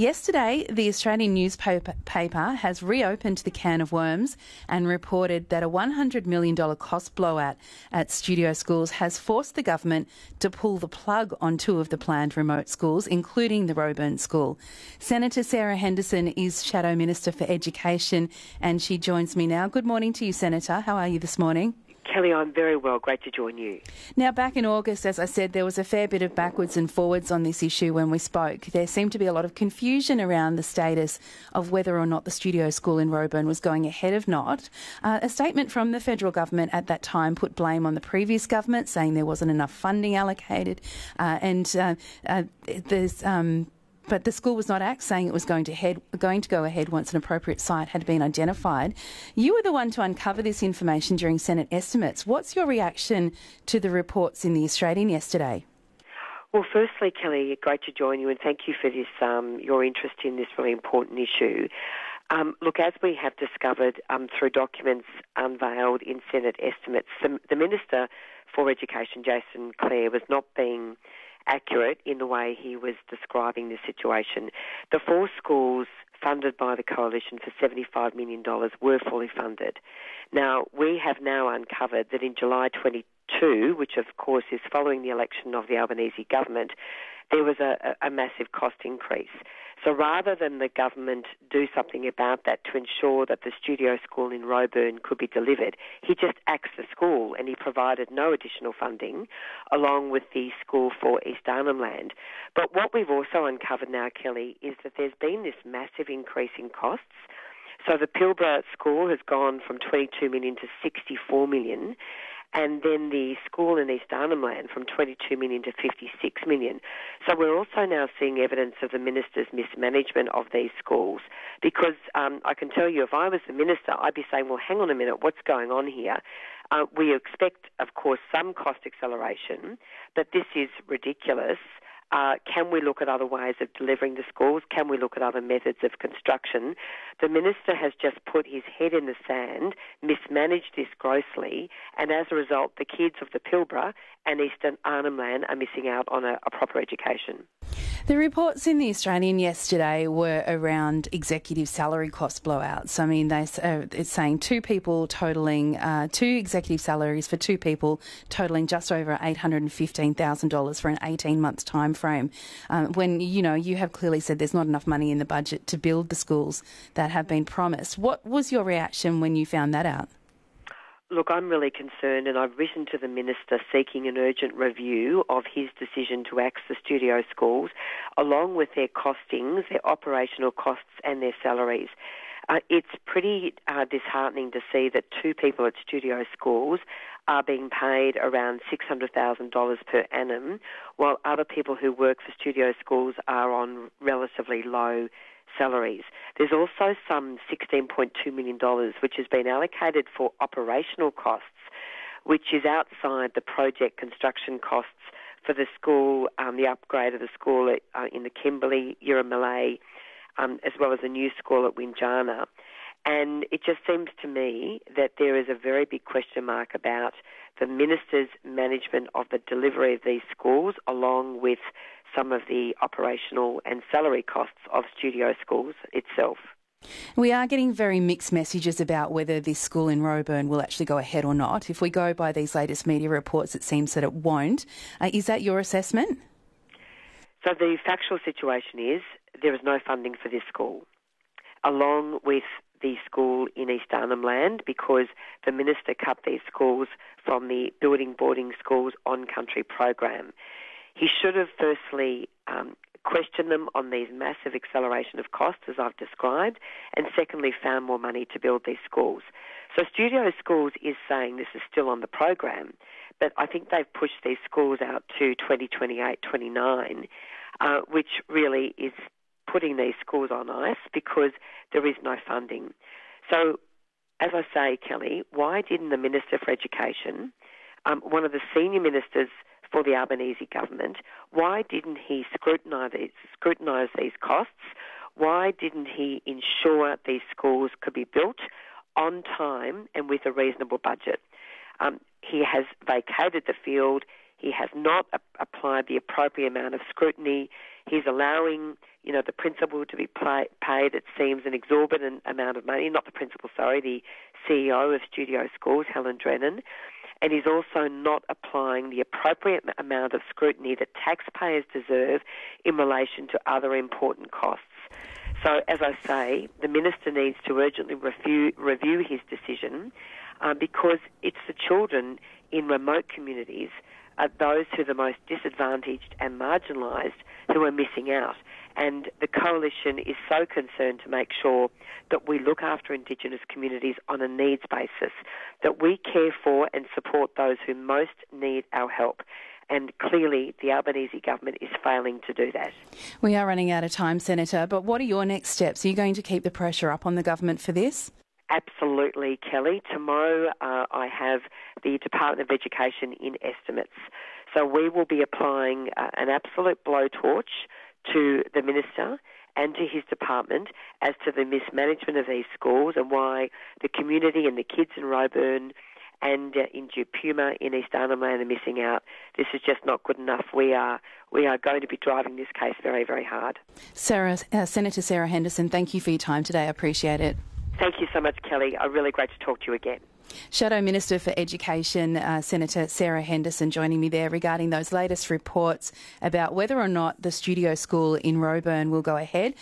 Yesterday, the Australian newspaper has reopened the can of worms and reported that a $100 million cost blowout at studio schools has forced the government to pull the plug on two of the planned remote schools, including the Roebourne School. Senator Sarah Henderson is Shadow Minister for Education and she joins me now. Good morning to you, Senator. How are you this morning? Kelly, I'm very well. Great to join you. Now, back in August, as I said, there was a fair bit of backwards and forwards on this issue when we spoke. There seemed to be a lot of confusion around the status of whether or not the studio school in Roebourne was going ahead of not. Uh, a statement from the federal government at that time put blame on the previous government, saying there wasn't enough funding allocated, uh, and uh, uh there's. Um, but the school was not act saying it was going to head going to go ahead once an appropriate site had been identified. You were the one to uncover this information during Senate estimates. What's your reaction to the reports in the Australian yesterday? Well, firstly, Kelly, great to join you, and thank you for this um, your interest in this really important issue. Um, look, as we have discovered um, through documents unveiled in Senate estimates, the, the Minister for Education, Jason Clare, was not being accurate in the way he was describing the situation. The four schools funded by the coalition for $75 million were fully funded. Now, we have now uncovered that in July 22, which of course is following the election of the Albanese government, there was a, a massive cost increase. So rather than the government do something about that to ensure that the studio school in Roebourne could be delivered, he just axed the school and he provided no additional funding along with the school for East Arnhem Land. But what we've also uncovered now, Kelly, is that there's been this massive increase in costs. So the Pilbara school has gone from 22 million to 64 million and then the school in East Arnhem Land from 22 million to 56 million. So we're also now seeing evidence of the minister's mismanagement of these schools because um, I can tell you if I was the minister, I'd be saying, well, hang on a minute, what's going on here? Uh, we expect, of course, some cost acceleration, but this is ridiculous. Uh, can we look at other ways of delivering the schools? Can we look at other methods of construction? The minister has just put his head in the sand, mismanaged this grossly, and as a result, the kids of the Pilbara and Eastern Arnhem Land are missing out on a, a proper education. The reports in the Australian yesterday were around executive salary cost blowouts. I mean, they, uh, it's saying two people totaling uh, two executive salaries for two people totaling just over eight hundred and fifteen thousand dollars for an eighteen month time frame. Um, when you know you have clearly said there's not enough money in the budget to build the schools that have been promised. What was your reaction when you found that out? Look, I'm really concerned, and I've written to the Minister seeking an urgent review of his decision to axe the studio schools, along with their costings, their operational costs, and their salaries. Uh, it's pretty uh, disheartening to see that two people at studio schools are being paid around $600,000 per annum, while other people who work for studio schools are on relatively low salaries. There's also some $16.2 million which has been allocated for operational costs, which is outside the project construction costs for the school, um, the upgrade of the school at, uh, in the Kimberley, Yiramalay, um, as well as a new school at Winjana. And it just seems to me that there is a very big question mark about the minister's management of the delivery of these schools, along with some of the operational and salary costs of studio schools itself. We are getting very mixed messages about whether this school in Roebourne will actually go ahead or not. If we go by these latest media reports, it seems that it won't. Uh, is that your assessment? So the factual situation is there is no funding for this school, along with the school in East Arnhem Land because the minister cut these schools from the Building Boarding Schools on Country program. He should have firstly um, questioned them on these massive acceleration of costs, as I've described, and secondly, found more money to build these schools. So Studio Schools is saying this is still on the program, but I think they've pushed these schools out to 2028, 29, uh, which really is putting these schools on ice because there is no funding. So, as I say, Kelly, why didn't the Minister for Education, um, one of the senior ministers for the Albanese government. Why didn't he scrutinise these, scrutinise these costs? Why didn't he ensure these schools could be built on time and with a reasonable budget? Um, he has vacated the field. He has not a- applied the appropriate amount of scrutiny. He's allowing you know, the principal to be play, paid, it seems, an exorbitant amount of money. Not the principal, sorry, the CEO of Studio Schools, Helen Drennan. And he's also not applying the appropriate amount of scrutiny that taxpayers deserve in relation to other important costs. So, as I say, the minister needs to urgently review, review his decision uh, because it's the children in remote communities, uh, those who are the most disadvantaged and marginalised, who are missing out. And the coalition is so concerned to make sure that we look after Indigenous communities on a needs basis, that we care for and support those who most need our help and clearly the Albanese government is failing to do that. We are running out of time, Senator, but what are your next steps? Are you going to keep the pressure up on the government for this? Absolutely, Kelly. Tomorrow uh, I have the Department of Education in estimates. So we will be applying uh, an absolute blowtorch to the Minister and to his department as to the mismanagement of these schools and why the community and the kids in Roebourne and uh, in Puma in East Arnhem Land are missing out. This is just not good enough. We are we are going to be driving this case very very hard. Sarah, uh, Senator Sarah Henderson, thank you for your time today. I appreciate it. Thank you so much, Kelly. I'm really great to talk to you again. Shadow Minister for Education, uh, Senator Sarah Henderson, joining me there regarding those latest reports about whether or not the studio school in Roebourne will go ahead.